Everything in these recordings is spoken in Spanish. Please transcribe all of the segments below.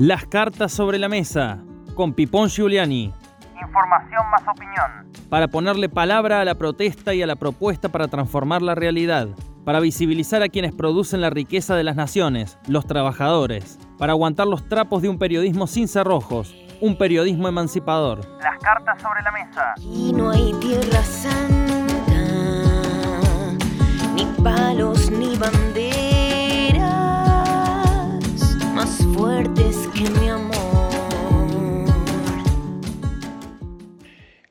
Las cartas sobre la mesa, con Pipón Giuliani. Información más opinión. Para ponerle palabra a la protesta y a la propuesta para transformar la realidad. Para visibilizar a quienes producen la riqueza de las naciones, los trabajadores. Para aguantar los trapos de un periodismo sin cerrojos, un periodismo emancipador. Las cartas sobre la mesa. Y no hay tierra santa, ni palos ni banderas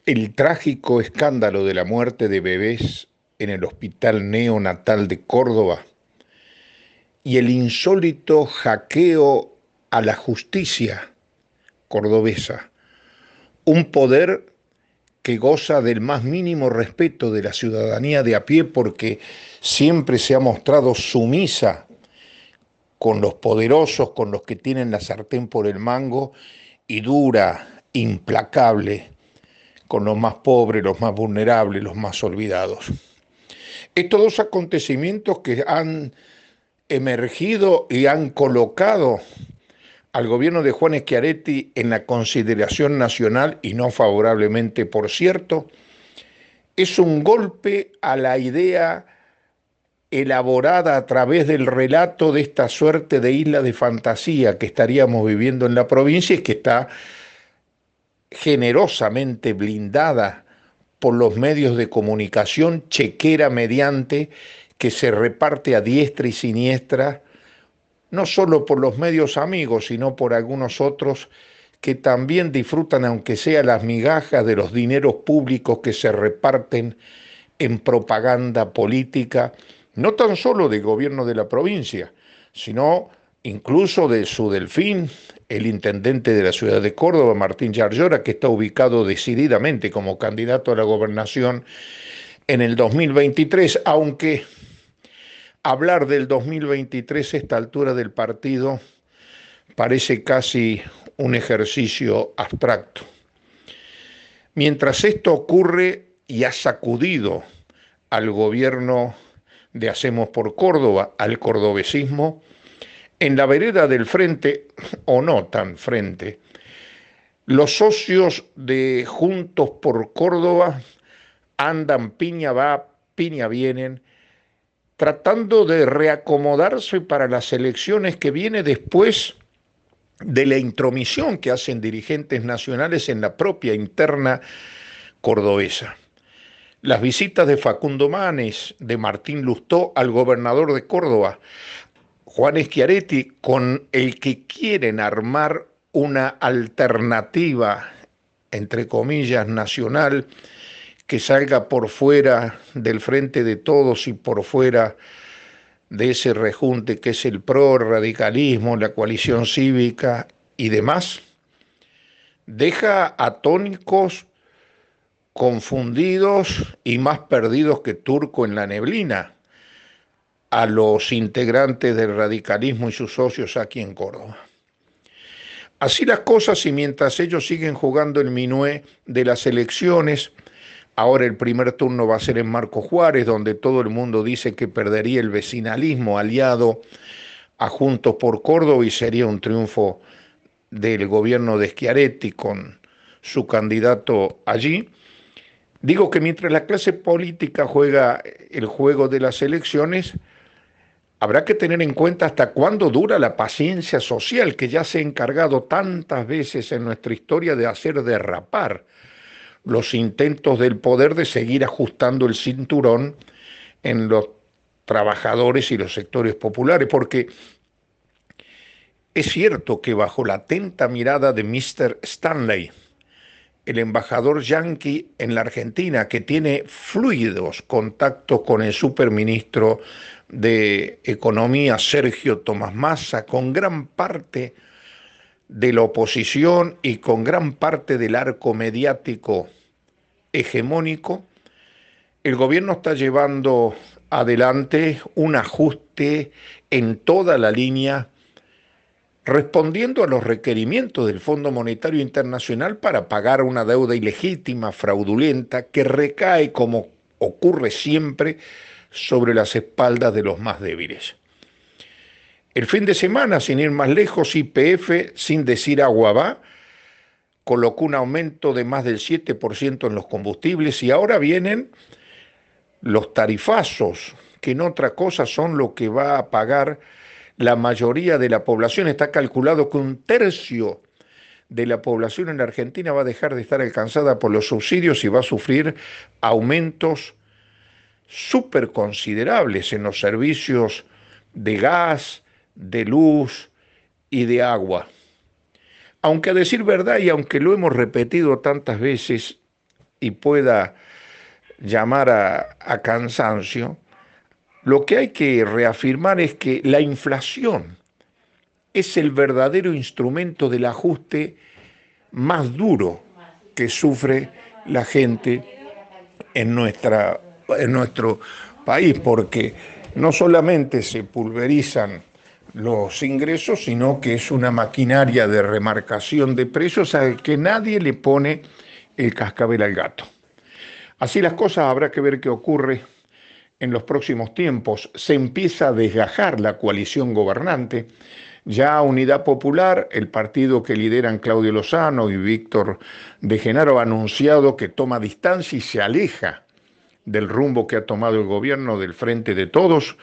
El trágico escándalo de la muerte de bebés en el Hospital Neonatal de Córdoba y el insólito hackeo a la justicia cordobesa, un poder que goza del más mínimo respeto de la ciudadanía de a pie porque siempre se ha mostrado sumisa con los poderosos, con los que tienen la sartén por el mango, y dura, implacable, con los más pobres, los más vulnerables, los más olvidados. Estos dos acontecimientos que han emergido y han colocado al gobierno de Juan Schiaretti en la consideración nacional y no favorablemente, por cierto, es un golpe a la idea elaborada a través del relato de esta suerte de isla de fantasía que estaríamos viviendo en la provincia y que está generosamente blindada por los medios de comunicación, chequera mediante, que se reparte a diestra y siniestra, no solo por los medios amigos, sino por algunos otros que también disfrutan, aunque sea las migajas de los dineros públicos que se reparten en propaganda política no tan solo del gobierno de la provincia, sino incluso de su delfín, el intendente de la ciudad de Córdoba, Martín Yarlora, que está ubicado decididamente como candidato a la gobernación en el 2023, aunque hablar del 2023 a esta altura del partido parece casi un ejercicio abstracto. Mientras esto ocurre y ha sacudido al gobierno de Hacemos por Córdoba al cordobesismo, en la vereda del frente, o no tan frente, los socios de Juntos por Córdoba andan piña va, piña vienen, tratando de reacomodarse para las elecciones que viene después de la intromisión que hacen dirigentes nacionales en la propia interna cordobesa. Las visitas de Facundo Manes, de Martín Lustó al gobernador de Córdoba, Juan Schiaretti, con el que quieren armar una alternativa, entre comillas, nacional, que salga por fuera del frente de todos y por fuera de ese rejunte que es el pro radicalismo, la coalición cívica y demás, deja atónicos confundidos y más perdidos que turco en la neblina a los integrantes del radicalismo y sus socios aquí en Córdoba. Así las cosas y mientras ellos siguen jugando el minué de las elecciones, ahora el primer turno va a ser en Marco Juárez, donde todo el mundo dice que perdería el vecinalismo aliado a Juntos por Córdoba y sería un triunfo del gobierno de Schiaretti con su candidato allí. Digo que mientras la clase política juega el juego de las elecciones, habrá que tener en cuenta hasta cuándo dura la paciencia social que ya se ha encargado tantas veces en nuestra historia de hacer derrapar los intentos del poder de seguir ajustando el cinturón en los trabajadores y los sectores populares, porque es cierto que bajo la atenta mirada de Mr. Stanley, el embajador yanqui en la Argentina, que tiene fluidos contactos con el superministro de Economía, Sergio Tomás Massa, con gran parte de la oposición y con gran parte del arco mediático hegemónico, el gobierno está llevando adelante un ajuste en toda la línea respondiendo a los requerimientos del Fondo Monetario Internacional para pagar una deuda ilegítima, fraudulenta, que recae, como ocurre siempre, sobre las espaldas de los más débiles. El fin de semana, sin ir más lejos, IPF, sin decir agua va, colocó un aumento de más del 7% en los combustibles y ahora vienen los tarifazos, que en otra cosa son lo que va a pagar la mayoría de la población. Está calculado que un tercio de la población en Argentina va a dejar de estar alcanzada por los subsidios y va a sufrir aumentos súper considerables en los servicios de gas, de luz y de agua. Aunque a decir verdad y aunque lo hemos repetido tantas veces y pueda llamar a, a cansancio, lo que hay que reafirmar es que la inflación es el verdadero instrumento del ajuste más duro que sufre la gente en, nuestra, en nuestro país, porque no solamente se pulverizan los ingresos, sino que es una maquinaria de remarcación de precios al que nadie le pone el cascabel al gato. Así las cosas habrá que ver qué ocurre en los próximos tiempos. Se empieza a desgajar la coalición gobernante. Ya Unidad Popular, el partido que lideran Claudio Lozano y Víctor de Genaro, ha anunciado que toma distancia y se aleja del rumbo que ha tomado el gobierno del Frente de Todos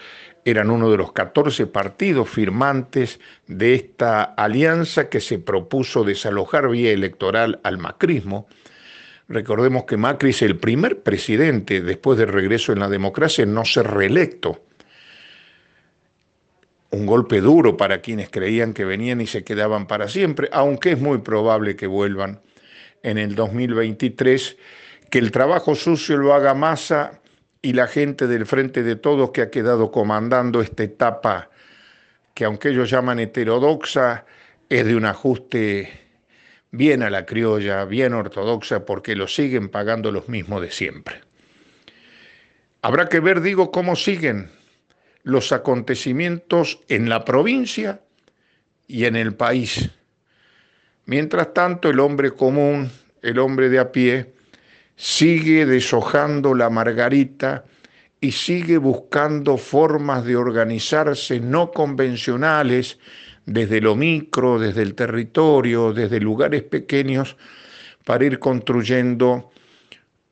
eran uno de los 14 partidos firmantes de esta alianza que se propuso desalojar vía electoral al macrismo. Recordemos que Macri es el primer presidente después del regreso en la democracia en no ser reelecto. Un golpe duro para quienes creían que venían y se quedaban para siempre, aunque es muy probable que vuelvan en el 2023, que el trabajo sucio lo haga masa y la gente del Frente de Todos que ha quedado comandando esta etapa que aunque ellos llaman heterodoxa, es de un ajuste bien a la criolla, bien ortodoxa, porque lo siguen pagando los mismos de siempre. Habrá que ver, digo, cómo siguen los acontecimientos en la provincia y en el país. Mientras tanto, el hombre común, el hombre de a pie, sigue deshojando la margarita y sigue buscando formas de organizarse no convencionales desde lo micro, desde el territorio, desde lugares pequeños, para ir construyendo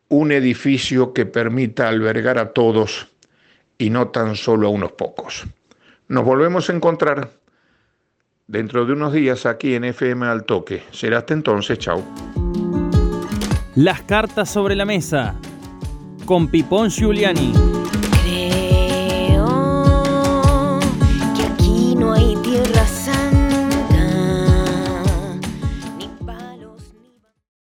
un edificio que permita albergar a todos y no tan solo a unos pocos. Nos volvemos a encontrar dentro de unos días aquí en FM Al Toque. Será hasta entonces, chao. Las cartas sobre la mesa con Pipón Giuliani.